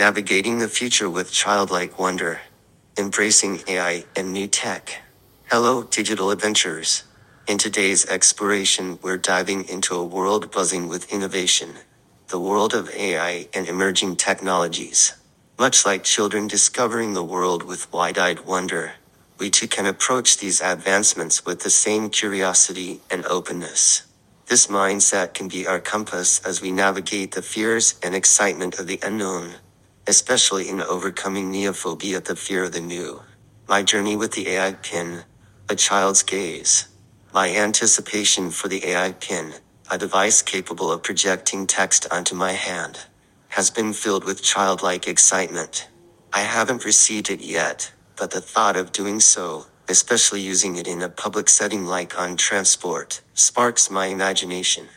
Navigating the future with childlike wonder. Embracing AI and new tech. Hello, digital adventurers. In today's exploration, we're diving into a world buzzing with innovation. The world of AI and emerging technologies. Much like children discovering the world with wide-eyed wonder, we too can approach these advancements with the same curiosity and openness. This mindset can be our compass as we navigate the fears and excitement of the unknown, especially in overcoming neophobia, the fear of the new. My journey with the AI pin, a child's gaze. My anticipation for the AI pin, a device capable of projecting text onto my hand, has been filled with childlike excitement. I haven't received it yet, but the thought of doing so, especially using it in a public setting like on transport, sparks my imagination.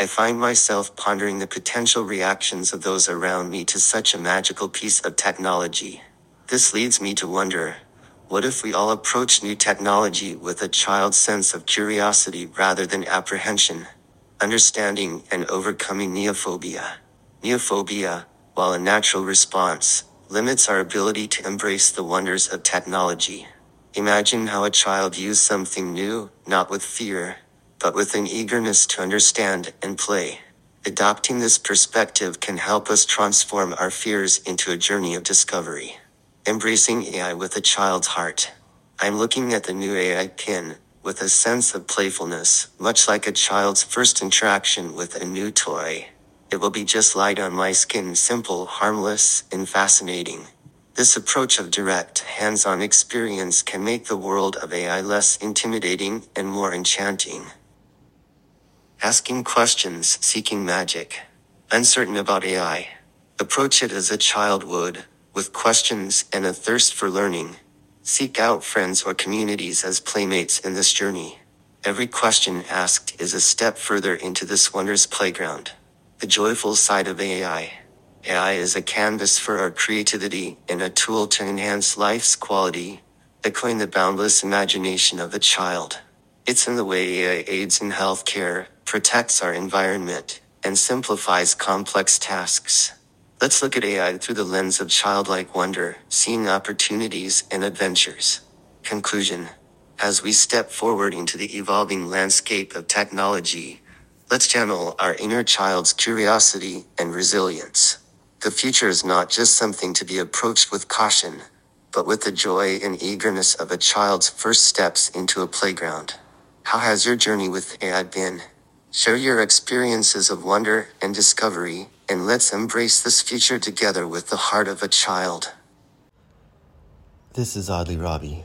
I find myself pondering the potential reactions of those around me to such a magical piece of technology. This leads me to wonder, what if we all approach new technology with a child's sense of curiosity rather than apprehension? Understanding and overcoming neophobia. Neophobia, while a natural response, limits our ability to embrace the wonders of technology. Imagine how a child views something new, not with fear, but with an eagerness to understand and play. Adopting this perspective can help us transform our fears into a journey of discovery. Embracing AI with a child's heart. I'm looking at the new AI pin with a sense of playfulness, much like a child's first interaction with a new toy. It will be just light on my skin, simple, harmless, and fascinating. This approach of direct, hands-on experience can make the world of AI less intimidating and more enchanting. Asking questions, seeking magic. Uncertain about AI. Approach it as a child would, with questions and a thirst for learning. Seek out friends or communities as playmates in this journey. Every question asked is a step further into this wondrous playground. The joyful side of AI. AI is a canvas for our creativity and a tool to enhance life's quality, echoing the boundless imagination of a child. It's in the way AI aids in healthcare, protects our environment, and simplifies complex tasks. Let's look at AI through the lens of childlike wonder, seeing opportunities and adventures. Conclusion. As we step forward into the evolving landscape of technology, let's channel our inner child's curiosity and resilience. The future is not just something to be approached with caution, but with the joy and eagerness of a child's first steps into a playground. How has your journey with AI been? Share your experiences of wonder and discovery, and let's embrace this future together with the heart of a child. This is Oddly Robbie.